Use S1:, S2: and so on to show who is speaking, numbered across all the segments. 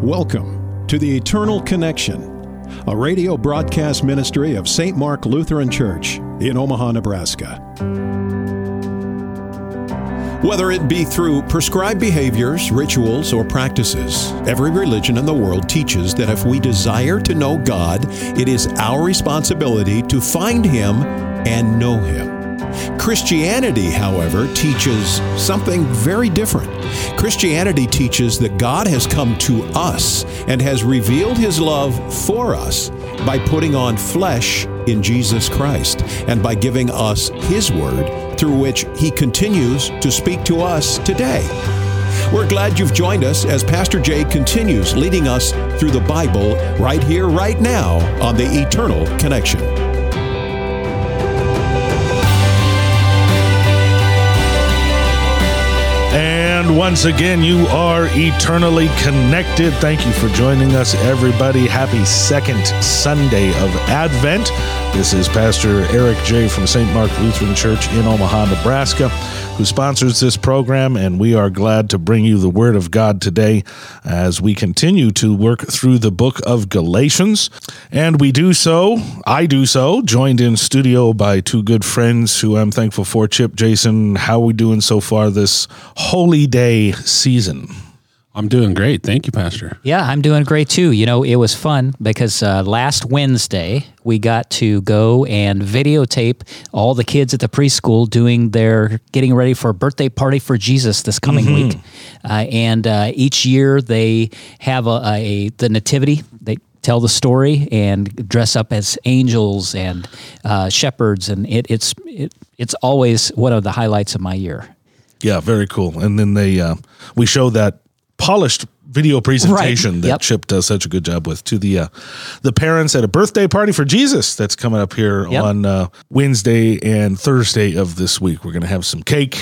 S1: Welcome to the Eternal Connection, a radio broadcast ministry of St. Mark Lutheran Church in Omaha, Nebraska. Whether it be through prescribed behaviors, rituals, or practices, every religion in the world teaches that if we desire to know God, it is our responsibility to find Him and know Him. Christianity, however, teaches something very different. Christianity teaches that God has come to us and has revealed His love for us by putting on flesh in Jesus Christ and by giving us His Word through which He continues to speak to us today. We're glad you've joined us as Pastor Jay continues leading us through the Bible right here, right now on the Eternal Connection.
S2: And once again, you are eternally connected. Thank you for joining us, everybody. Happy second Sunday of Advent. This is Pastor Eric J. from St. Mark Lutheran Church in Omaha, Nebraska, who sponsors this program, and we are glad to bring you the Word of God today as we continue to work through the book of Galatians. And we do so, I do so, joined in studio by two good friends who I'm thankful for. Chip, Jason, how are we doing so far this holy day season?
S3: I'm doing great. Thank you, Pastor.
S4: Yeah, I'm doing great too. You know, it was fun because uh, last Wednesday we got to go and videotape all the kids at the preschool doing their getting ready for a birthday party for Jesus this coming
S2: Mm-hmm.
S4: week. Uh, and uh, each year they have a, a the nativity. They tell the story and dress up as angels and uh, shepherds, and it, it's it, it's always one of the highlights of my year.
S2: Yeah, very cool. And then they uh, we show that polished video presentation
S4: Right.
S2: that
S4: Yep.
S2: Chip does such a good job with to the uh, the parents at a birthday party for Jesus that's coming up here
S4: Yep.
S2: on uh, Wednesday and Thursday of this week. We're going to have some cake,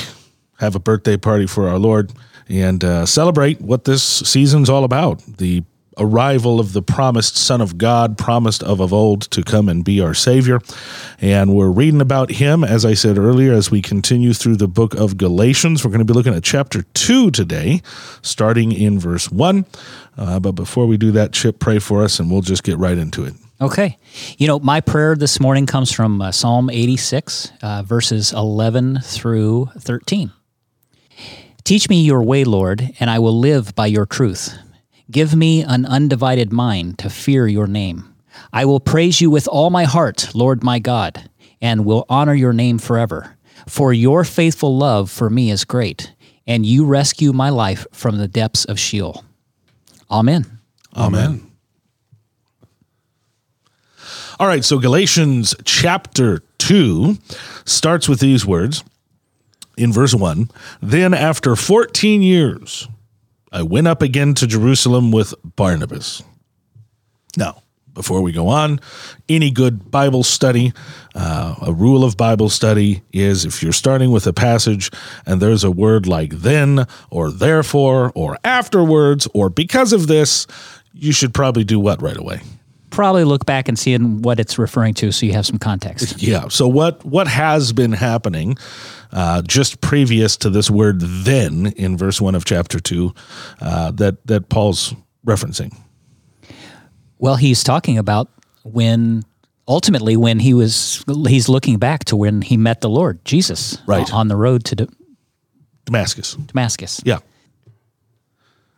S2: have a birthday party for our Lord, and uh, celebrate what this season's all about. The arrival of the promised Son of God, promised of of old to come and be our Savior. And we're reading about him, as I said earlier, as we continue through the book of Galatians. We're going to be looking at chapter 2 today, starting in verse 1. Uh, but before we do that, Chip, pray for us, and we'll just get right into it.
S4: Okay. You know, my prayer this morning comes from uh, Psalm 86, uh, verses 11 through 13. Teach me your way, Lord, and I will live by your truth. Give me an undivided mind to fear your name. I will praise you with all my heart, Lord my God, and will honor your name forever. For your faithful love for me is great, and you rescue my life from the depths of Sheol. Amen.
S2: Amen. All right, so Galatians chapter 2 starts with these words in verse 1 Then after 14 years, I went up again to Jerusalem with Barnabas. Now, before we go on, any good Bible study, uh, a rule of Bible study is if you're starting with a passage and there's a word like then or therefore or afterwards or because of this, you should probably do what right away?
S4: Probably look back and see what it's referring to so you have some context.
S2: Yeah. So what what has been happening uh, just previous to this word then in verse one of chapter two uh, that that Paul's referencing?
S4: Well, he's talking about when ultimately when he was he's looking back to when he met the Lord Jesus
S2: Right.
S4: on the road to Da-
S2: Damascus.
S4: Damascus.
S2: Yeah.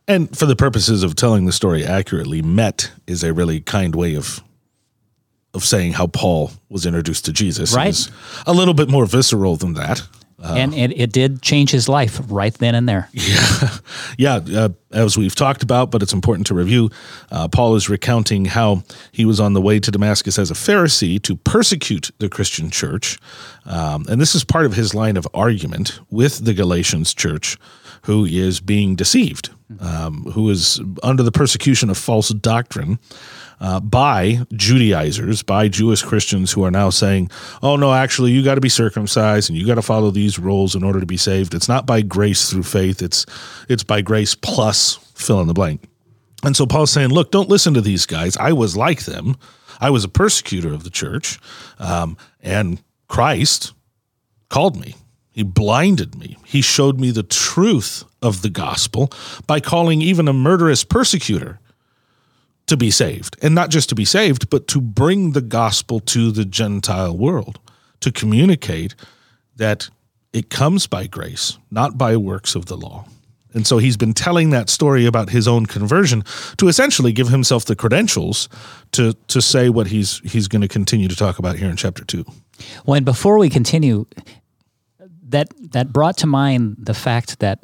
S2: And for the purposes of telling the story accurately, met is a really kind way of of saying how Paul was introduced to Jesus. It
S4: Right.
S2: was a little bit more visceral than that.
S4: and it, it did change his life right then and there.
S2: Yeah, uh, as we've talked about, but it's important to review. Uh, Paul is recounting how he was on the way to Damascus as a Pharisee to persecute the Christian church. Um, and this is part of his line of argument with the Galatians church, who is being deceived, um, who is under the persecution of false doctrine. Uh, by Judaizers, by Jewish Christians who are now saying, oh, no, actually, you got to be circumcised and you got to follow these rules in order to be saved. It's not by grace through faith, it's, it's by grace plus fill in the blank. And so Paul's saying, look, don't listen to these guys. I was like them. I was a persecutor of the church. Um, and Christ called me. He blinded me. He showed me the truth of the gospel by calling even a murderous persecutor to be saved. And not just to be saved, but to bring the gospel to the Gentile world, to communicate that it comes by grace, not by works of the law. And so he's been telling that story about his own conversion to essentially give himself the credentials to to say what he's he's going to continue to talk about here in chapter 2.
S4: Well, and before we continue, that that brought to mind the fact that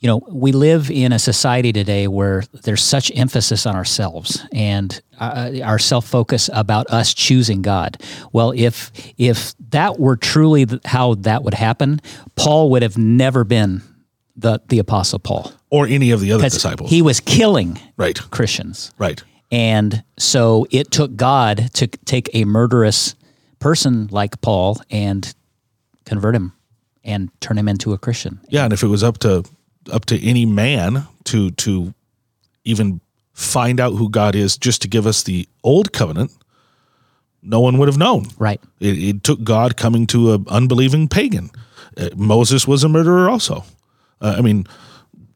S4: you know we live in a society today where there's such emphasis on ourselves and uh, our self focus about us choosing God. Well, if if that were truly how that would happen, Paul would have never been the the apostle Paul
S2: or any of the other disciples.
S4: He was killing
S2: right
S4: Christians.
S2: Right.
S4: And so it took God to take a murderous person like Paul and convert him and turn him into a Christian.
S2: Yeah, and if it was up to up to any man to to even find out who God is just to give us the old covenant, no one would have known.
S4: Right.
S2: It, it took God coming to an unbelieving pagan. Uh, Moses was a murderer also. Uh, I mean,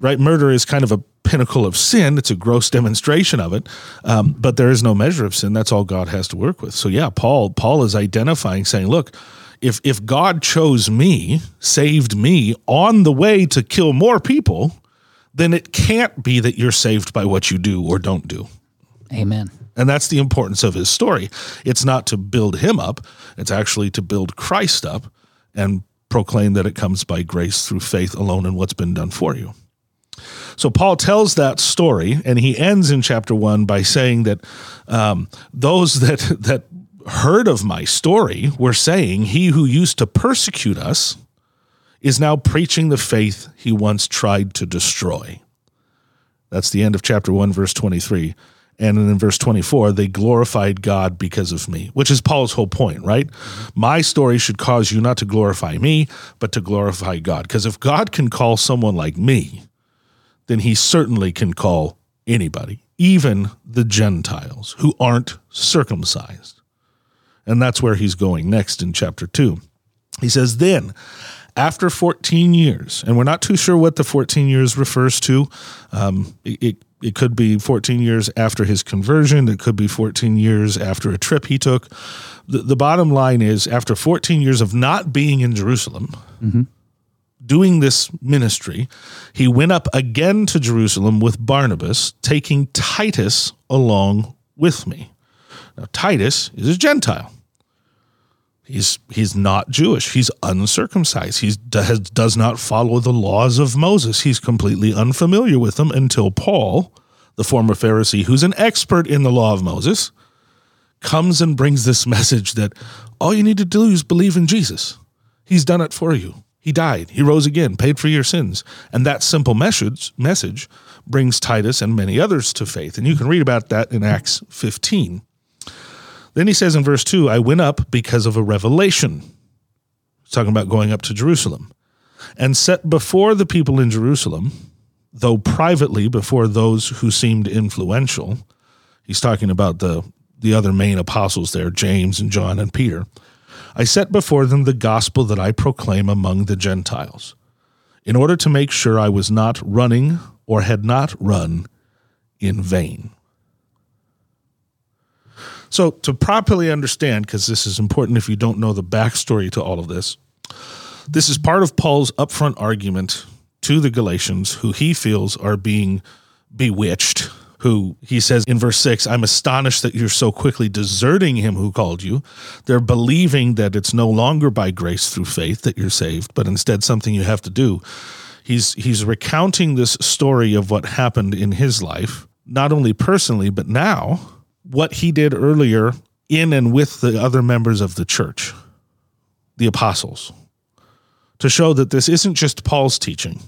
S2: right? Murder is kind of a pinnacle of sin. It's a gross demonstration of it, um, but there is no measure of sin. That's all God has to work with. So yeah, Paul Paul is identifying, saying, look if if God chose me, saved me on the way to kill more people, then it can't be that you're saved by what you do or don't do.
S4: Amen.
S2: And that's the importance of his story. It's not to build him up, it's actually to build Christ up and proclaim that it comes by grace through faith alone in what's been done for you. So Paul tells that story, and he ends in chapter one by saying that um, those that that heard of my story were saying, He who used to persecute us is now preaching the faith he once tried to destroy. That's the end of chapter 1, verse 23. And in verse 24, they glorified God because of me, which is Paul's whole point, right? Mm-hmm. My story should cause you not to glorify me, but to glorify God. Because if God can call someone like me, then he certainly can call anybody, even the Gentiles who aren't circumcised. And that's where he's going next in chapter 2. He says, Then, after 14 years, and we're not too sure what the 14 years refers to. Um, it, it could be 14 years after his conversion. It could be 14 years after a trip he took. The, the bottom line is after 14 years of not being in Jerusalem, mm-hmm. doing this ministry, he went up again to Jerusalem with Barnabas, taking Titus along with me. Now, Titus is a Gentile. He's he's not Jewish. He's uncircumcised. He does, not follow the laws of Moses. He's completely unfamiliar with them until Paul, the former Pharisee, who's an expert in the law of Moses, comes and brings this message that all you need to do is believe in Jesus. He's done it for you. He died. He rose again, paid for your sins. And that simple message message brings Titus and many others to faith. And you can read about that in Acts 15. Then he says in verse 2 I went up because of a revelation. He's talking about going up to Jerusalem. And set before the people in Jerusalem, though privately before those who seemed influential. He's talking about the, the other main apostles there, James and John and Peter. I set before them the gospel that I proclaim among the Gentiles, in order to make sure I was not running or had not run in vain. So, to properly understand, because this is important if you don't know the backstory to all of this, this is part of Paul's upfront argument to the Galatians who he feels are being bewitched. Who he says in verse 6, I'm astonished that you're so quickly deserting him who called you. They're believing that it's no longer by grace through faith that you're saved, but instead something you have to do. He's, he's recounting this story of what happened in his life, not only personally, but now what he did earlier in and with the other members of the church, the apostles, to show that this isn't just Paul's teaching,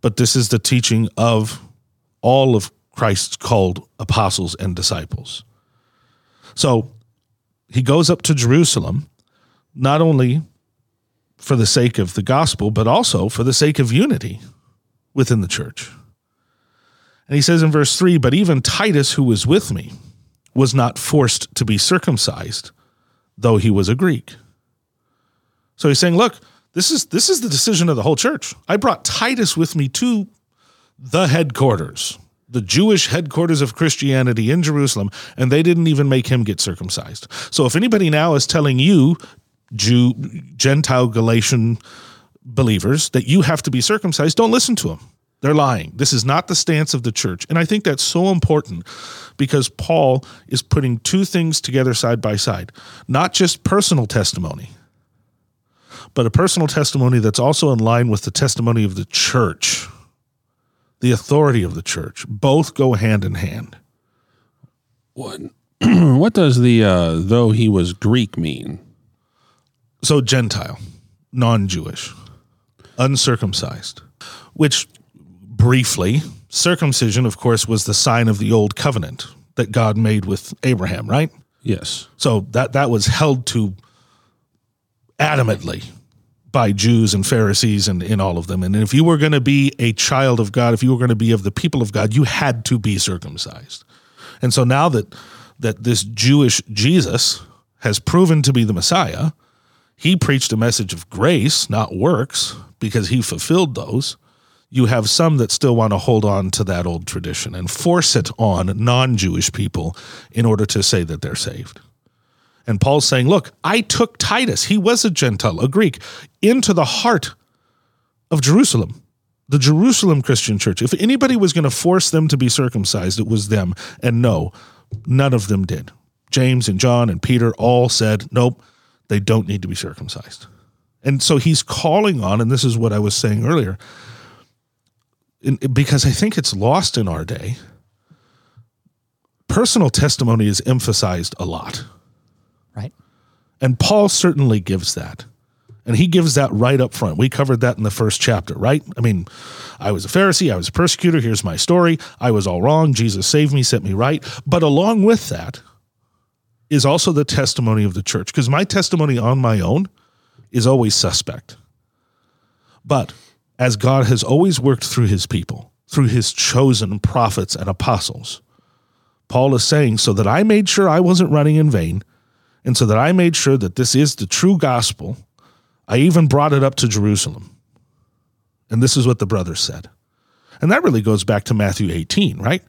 S2: but this is the teaching of all of Christ's called apostles and disciples. So he goes up to Jerusalem, not only for the sake of the gospel, but also for the sake of unity within the church. And he says in verse 3 But even Titus, who was with me, was not forced to be circumcised, though he was a Greek. So he's saying, Look, this is, this is the decision of the whole church. I brought Titus with me to the headquarters. the Jewish headquarters of Christianity in Jerusalem, and they didn't even make him get circumcised. So if anybody now is telling you, Jew, Gentile Galatian believers, that you have to be circumcised, don't listen to them. They're lying. This is not the stance of the church. And I think that's so important because Paul is putting two things together side by side, not just personal testimony, but a personal testimony that's also in line with the testimony of the church the authority of the church. Both go hand in hand.
S3: What, what does the uh, though he was Greek mean?
S2: So, Gentile, non Jewish, uncircumcised, which briefly, circumcision, of course, was the sign of the old covenant that God made with Abraham, right?
S3: Yes.
S2: So that that was held to adamantly by Jews and Pharisees and in all of them. And if you were going to be a child of God, if you were going to be of the people of God, you had to be circumcised. And so now that that this Jewish Jesus has proven to be the Messiah, he preached a message of grace, not works, because he fulfilled those. You have some that still want to hold on to that old tradition and force it on non Jewish people in order to say that they're saved. And Paul's saying, Look, I took Titus, he was a Gentile, a Greek, into the heart of Jerusalem, the Jerusalem Christian church. If anybody was going to force them to be circumcised, it was them. And no, none of them did. James and John and Peter all said, Nope, they don't need to be circumcised. And so he's calling on, and this is what I was saying earlier, because I think it's lost in our day. Personal testimony is emphasized a lot
S4: Right.
S2: and Paul certainly gives that. And he gives that right up front. We covered that in the first chapter, right? I mean, I was a Pharisee, I was a persecutor. Here's my story. I was all wrong. Jesus saved me, set me right. But along with that is also the testimony of the church, because my testimony on my own is always suspect. But as God has always worked through his people, through his chosen prophets and apostles, Paul is saying, so that I made sure I wasn't running in vain, and so that I made sure that this is the true gospel, I even brought it up to Jerusalem. And this is what the brothers said. And that really goes back to Matthew 18, right?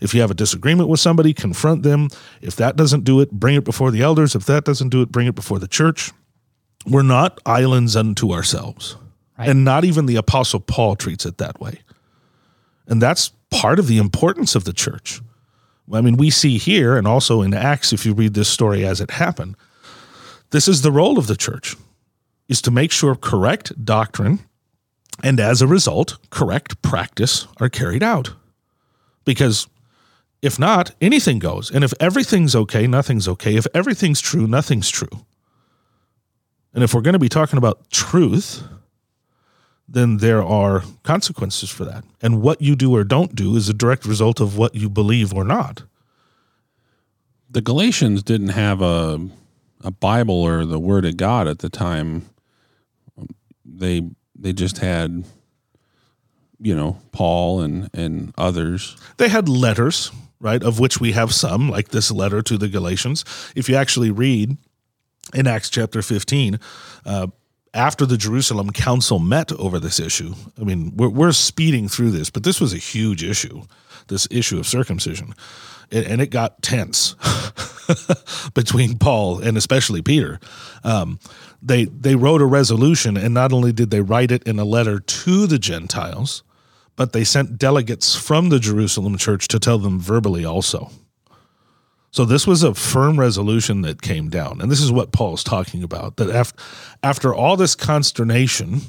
S2: If you have a disagreement with somebody, confront them. If that doesn't do it, bring it before the elders. If that doesn't do it, bring it before the church. We're not islands unto ourselves.
S4: Right.
S2: And not even the Apostle Paul treats it that way. And that's part of the importance of the church. I mean, we see here and also in Acts, if you read this story as it happened, this is the role of the church is to make sure correct doctrine and as a result, correct practice are carried out. Because if not, anything goes. And if everything's okay, nothing's okay. If everything's true, nothing's true. And if we're going to be talking about truth, then there are consequences for that. And what you do or don't do is a direct result of what you believe or not.
S3: The Galatians didn't have a a Bible or the Word of God at the time. They they just had, you know, Paul and and others.
S2: They had letters, right, of which we have some, like this letter to the Galatians. If you actually read in Acts chapter 15, uh, after the Jerusalem council met over this issue, I mean, we're, we're speeding through this, but this was a huge issue, this issue of circumcision. And, and it got tense between Paul and especially Peter. Um, they, they wrote a resolution, and not only did they write it in a letter to the Gentiles, but they sent delegates from the Jerusalem church to tell them verbally also. So this was a firm resolution that came down. And this is what Paul's talking about that after, after all this consternation,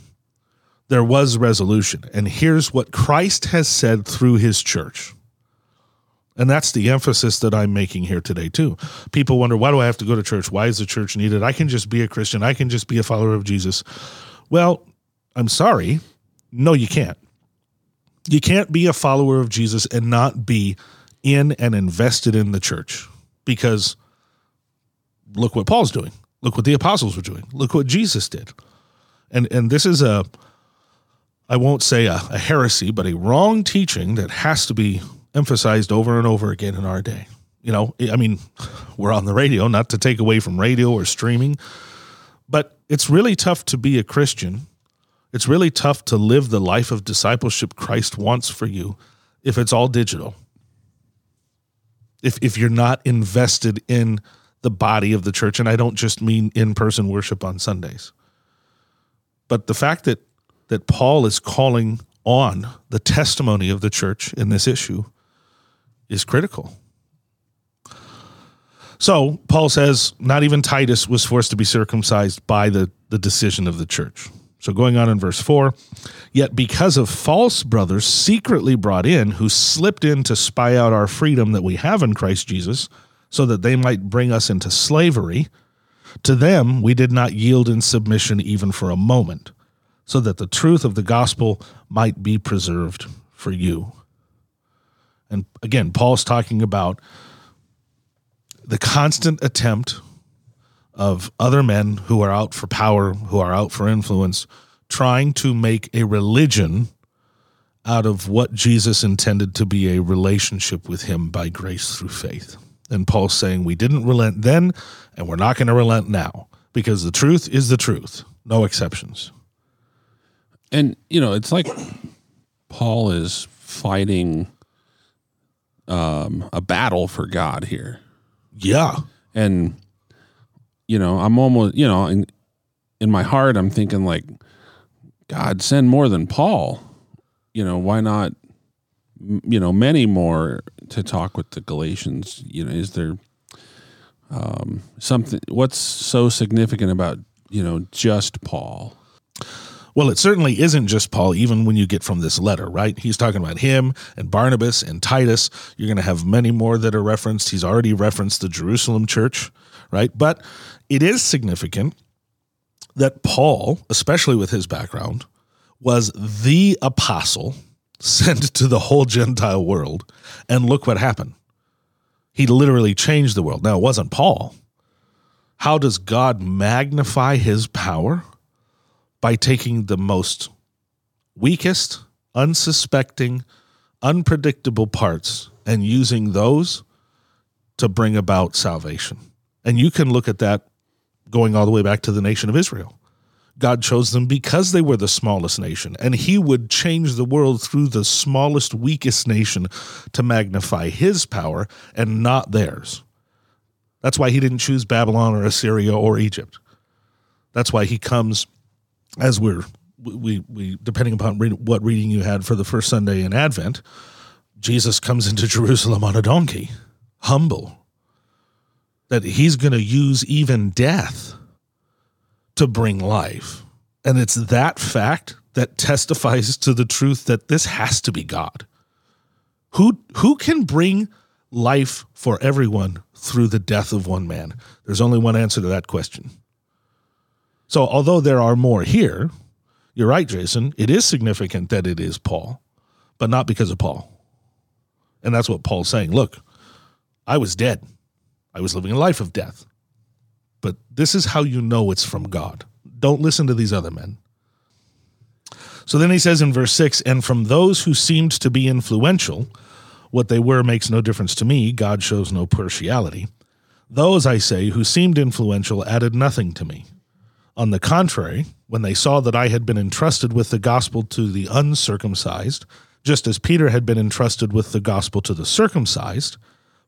S2: there was resolution. And here's what Christ has said through his church. And that's the emphasis that I'm making here today, too. People wonder, why do I have to go to church? Why is the church needed? I can just be a Christian. I can just be a follower of Jesus. Well, I'm sorry. No, you can't. You can't be a follower of Jesus and not be in and invested in the church because look what Paul's doing. Look what the apostles were doing. Look what Jesus did. And and this is a I won't say a, a heresy, but a wrong teaching that has to be emphasized over and over again in our day. You know, I mean, we're on the radio, not to take away from radio or streaming, but it's really tough to be a Christian. It's really tough to live the life of discipleship Christ wants for you if it's all digital. If if you're not invested in the body of the church, and I don't just mean in person worship on Sundays, but the fact that that Paul is calling on the testimony of the church in this issue is critical. So Paul says not even Titus was forced to be circumcised by the, the decision of the church. So going on in verse 4, yet because of false brothers secretly brought in who slipped in to spy out our freedom that we have in Christ Jesus, so that they might bring us into slavery, to them we did not yield in submission even for a moment, so that the truth of the gospel might be preserved for you. And again, Paul's talking about the constant attempt of other men who are out for power, who are out for influence, trying to make a religion out of what Jesus intended to be a relationship with him by grace through faith. And Paul's saying, We didn't relent then, and we're not going to relent now, because the truth is the truth, no exceptions.
S3: And, you know, it's like Paul is fighting um, a battle for God here.
S2: Yeah.
S3: And, you know, I'm almost, you know, in, in my heart, I'm thinking like, God, send more than Paul. You know, why not, you know, many more to talk with the Galatians? You know, is there um, something, what's so significant about, you know, just Paul?
S2: Well, it certainly isn't just Paul, even when you get from this letter, right? He's talking about him and Barnabas and Titus. You're going to have many more that are referenced. He's already referenced the Jerusalem church, right? But it is significant that Paul, especially with his background, was the apostle sent to the whole Gentile world. And look what happened. He literally changed the world. Now, it wasn't Paul. How does God magnify his power? by taking the most weakest, unsuspecting, unpredictable parts and using those to bring about salvation. And you can look at that going all the way back to the nation of Israel. God chose them because they were the smallest nation, and He would change the world through the smallest, weakest nation to magnify His power and not theirs. That's why He didn't choose Babylon or Assyria or Egypt. That's why He comes as we're we we depending upon read, what reading you had for the first Sunday in Advent, Jesus comes into Jerusalem on a donkey, humble. That he's going to use even death to bring life. And it's that fact that testifies to the truth that this has to be God. Who who can bring life for everyone through the death of one man? There's only one answer to that question. So, although there are more here, you're right, Jason. It is significant that it is Paul, but not because of Paul. And that's what Paul's saying. Look, I was dead, I was living a life of death. But this is how you know it's from God. Don't listen to these other men. So then he says in verse 6 And from those who seemed to be influential, what they were makes no difference to me. God shows no partiality. Those, I say, who seemed influential added nothing to me. On the contrary, when they saw that I had been entrusted with the gospel to the uncircumcised, just as Peter had been entrusted with the gospel to the circumcised,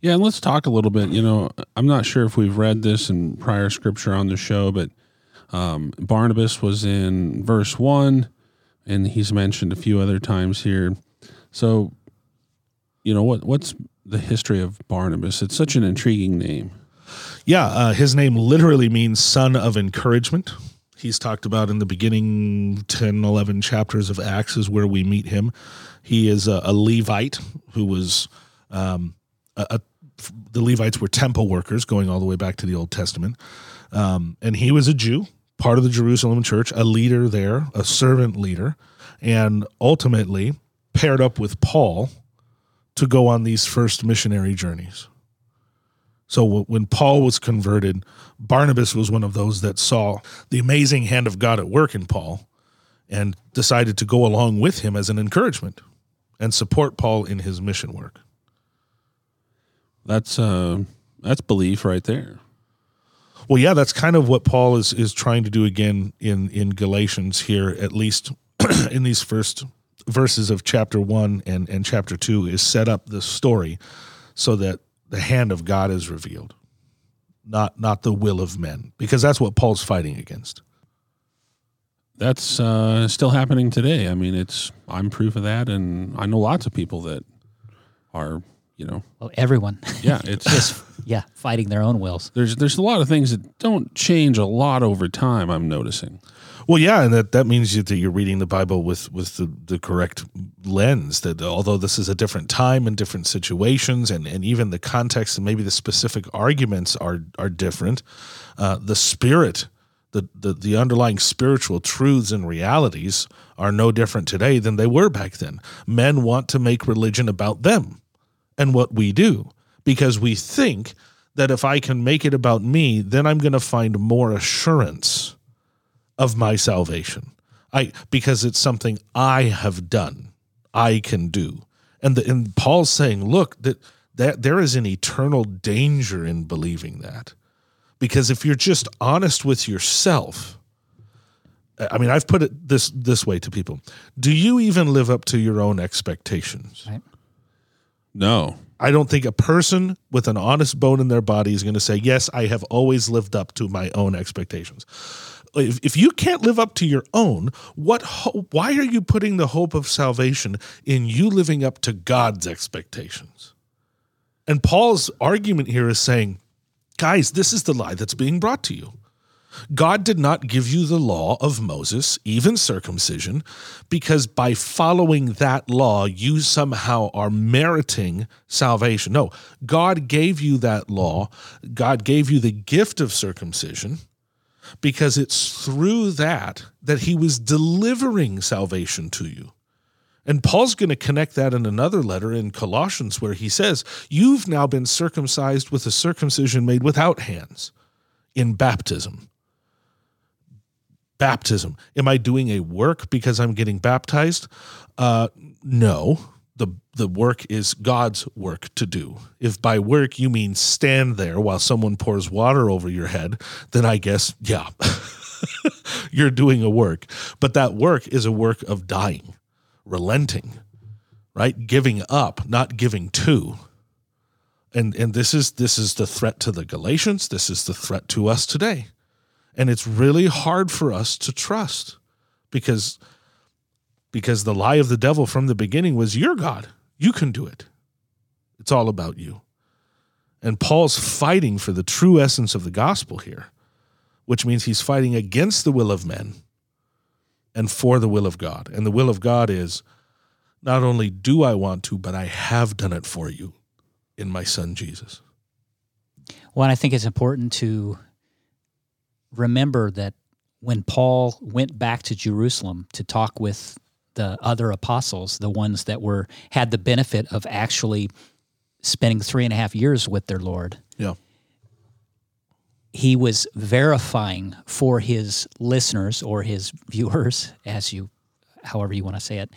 S3: Yeah, and let's talk a little bit. You know, I'm not sure if we've read this in prior scripture on the show, but um, Barnabas was in verse one, and he's mentioned a few other times here. So, you know, what what's the history of Barnabas? It's such an intriguing name.
S2: Yeah, uh, his name literally means son of encouragement. He's talked about in the beginning 10, 11 chapters of Acts, is where we meet him. He is a, a Levite who was, um, a, a, the Levites were temple workers going all the way back to the Old Testament. Um, and he was a Jew, part of the Jerusalem church, a leader there, a servant leader, and ultimately paired up with Paul to go on these first missionary journeys. So when Paul was converted, Barnabas was one of those that saw the amazing hand of God at work in Paul and decided to go along with him as an encouragement and support Paul in his mission work.
S3: That's uh, that's belief right there.
S2: Well, yeah, that's kind of what Paul is is trying to do again in in Galatians here, at least in these first verses of chapter one and and chapter two, is set up the story so that the hand of God is revealed, not not the will of men, because that's what Paul's fighting against.
S3: That's uh, still happening today. I mean, it's I'm proof of that, and I know lots of people that are, you know,
S4: Well, everyone
S3: yeah, it's
S4: just yeah fighting their own wills.
S3: there's there's a lot of things that don't change a lot over time. I'm noticing.
S2: Well, yeah, and that, that means that you're reading the Bible with with the, the correct lens. That although this is a different time and different situations, and, and even the context and maybe the specific arguments are are different, uh, the spirit, the, the the underlying spiritual truths and realities are no different today than they were back then. Men want to make religion about them and what we do because we think that if I can make it about me, then I'm going to find more assurance of my salvation. I because it's something I have done, I can do. And the, and Paul's saying, look, that that there is an eternal danger in believing that. Because if you're just honest with yourself, I mean, I've put it this this way to people. Do you even live up to your own expectations?
S4: Right.
S3: No,
S2: I don't think a person with an honest bone in their body is going to say, Yes, I have always lived up to my own expectations. If, if you can't live up to your own, what ho- why are you putting the hope of salvation in you living up to God's expectations? And Paul's argument here is saying, guys, this is the lie that's being brought to you. God did not give you the law of Moses, even circumcision, because by following that law, you somehow are meriting salvation. No, God gave you that law. God gave you the gift of circumcision because it's through that that he was delivering salvation to you. And Paul's going to connect that in another letter in Colossians where he says, You've now been circumcised with a circumcision made without hands in baptism baptism. Am I doing a work because I'm getting baptized? Uh, no. The, the work is God's work to do. If by work you mean stand there while someone pours water over your head, then I guess, yeah, you're doing a work. But that work is a work of dying, relenting, right? Giving up, not giving to. And, and this is this is the threat to the Galatians. This is the threat to us today. And it's really hard for us to trust because because the lie of the devil from the beginning was you're God. You can do it. It's all about you. And Paul's fighting for the true essence of the gospel here, which means he's fighting against the will of men and for the will of God. And the will of God is not only do I want to, but I have done it for you in my son Jesus.
S4: Well, and I think it's important to remember that when Paul went back to Jerusalem to talk with the other apostles, the ones that were had the benefit of actually spending three and a half years with their Lord,
S2: Yeah.
S4: he was verifying for his listeners or his viewers, as you, however you want to say it,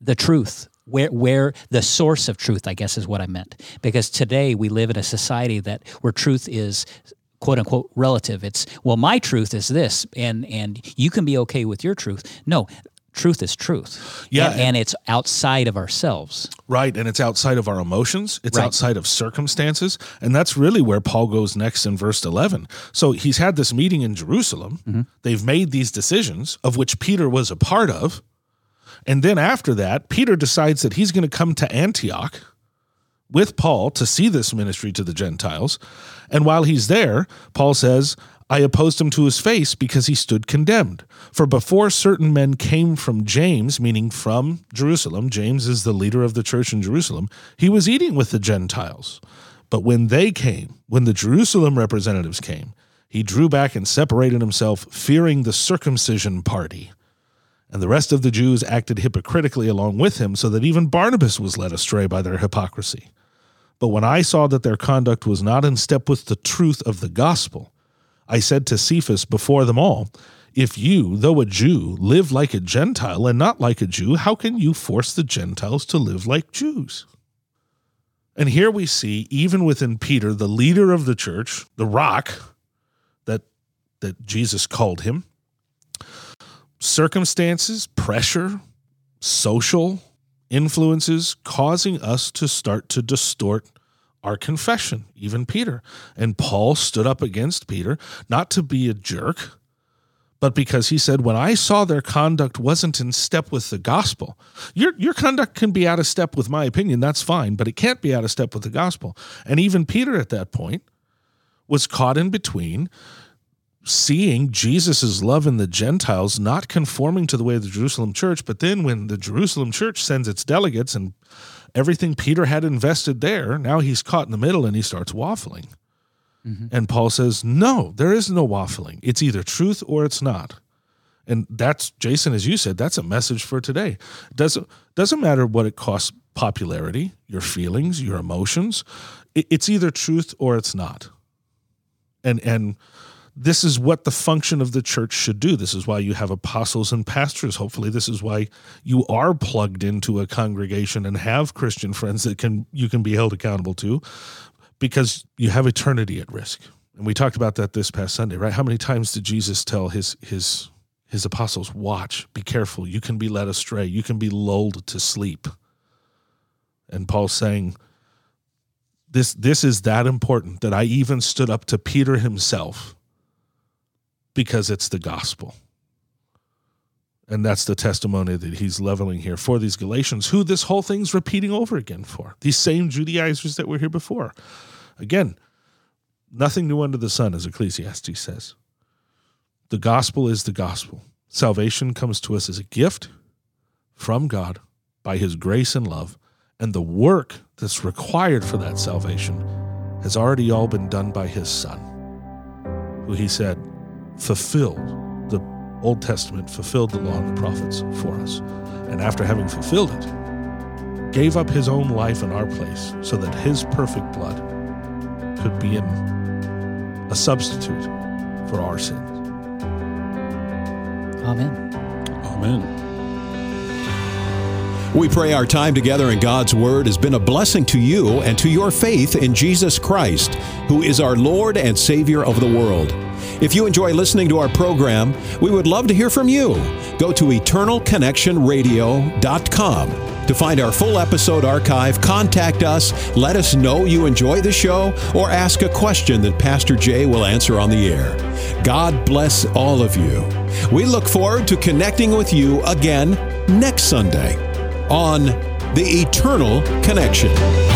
S4: the truth. Where, where the source of truth, I guess, is what I meant. Because today we live in a society that where truth is quote unquote relative. It's well, my truth is this, and and you can be okay with your truth. No, truth is truth.
S2: Yeah,
S4: and, and it's outside of ourselves.
S2: Right, and it's outside of our emotions, it's
S4: Right.
S2: outside of circumstances, and that's really where Paul goes next in verse 11. So he's had this meeting in Jerusalem. Mm-hmm. They've made these decisions of which Peter was a part of. And then after that, Peter decides that he's going to come to Antioch with Paul to see this ministry to the Gentiles. And while he's there, Paul says, I opposed him to his face because he stood condemned. For before certain men came from James, meaning from Jerusalem, James is the leader of the church in Jerusalem, he was eating with the Gentiles. But when they came, when the Jerusalem representatives came, he drew back and separated himself, fearing the circumcision party. And the rest of the Jews acted hypocritically along with him, so that even Barnabas was led astray by their hypocrisy. But when I saw that their conduct was not in step with the truth of the gospel, I said to Cephas before them all, If you, though a Jew, live like a Gentile and not like a Jew, how can you force the Gentiles to live like Jews? And here we see, even within Peter, the leader of the church, the rock that, that Jesus called him, circumstances, pressure, social influences causing us to start to distort our confession, even Peter. And Paul stood up against Peter, not to be a jerk, but because he said, When I saw their conduct wasn't in step with the gospel, your, your conduct can be out of step with my opinion, that's fine, but it can't be out of step with the gospel. And even Peter at that point was caught in between seeing Jesus' love in the Gentiles, not conforming to the way of the Jerusalem church. But then when the Jerusalem church sends its delegates and everything Peter had invested there, now he's caught in the middle and he starts waffling. Mm-hmm. And Paul says, No, there is no waffling. It's either truth or it's not. And that's Jason, as you said, that's a message for today. Doesn't doesn't matter what it costs popularity, your feelings, your emotions. it's either truth or it's not. And and this is what the function of the church should do. This is why you have apostles and pastors. Hopefully, this is why you are plugged into a congregation and have Christian friends that can you can be held accountable to, because you have eternity at risk. And we talked about that this past Sunday, right? How many times did Jesus tell his his his apostles, "Watch, be careful. You can be led astray. You can be lulled to sleep." And Paul's saying, this this is that important that I even stood up to Peter himself because it's the gospel. And that's the testimony that he's leveling here for these Galatians, who this whole thing's repeating over again for. These same Judaizers that were here before. Again, nothing new under the sun, as Ecclesiastes says. The gospel is the gospel. Salvation comes to us as a gift from God by his grace and love, and the work that's required for that salvation has already all been done by his son, who he said, fulfilled the Old Testament, fulfilled the law and the prophets for us. And after having fulfilled it, gave up his own life in our place so that his perfect blood could be in a substitute for our sins.
S4: Amen.
S3: Amen.
S1: We pray our time together in God's Word has been a blessing to you and to your faith in Jesus Christ, who is our Lord and Savior of the world. If you enjoy listening to our program, we would love to hear from you. Go to eternalconnectionradio.com. To find our full episode archive, contact us, let us know you enjoy the show, or ask a question that Pastor Jay will answer on the air. God bless all of you. We look forward to connecting with you again next Sunday on The Eternal Connection.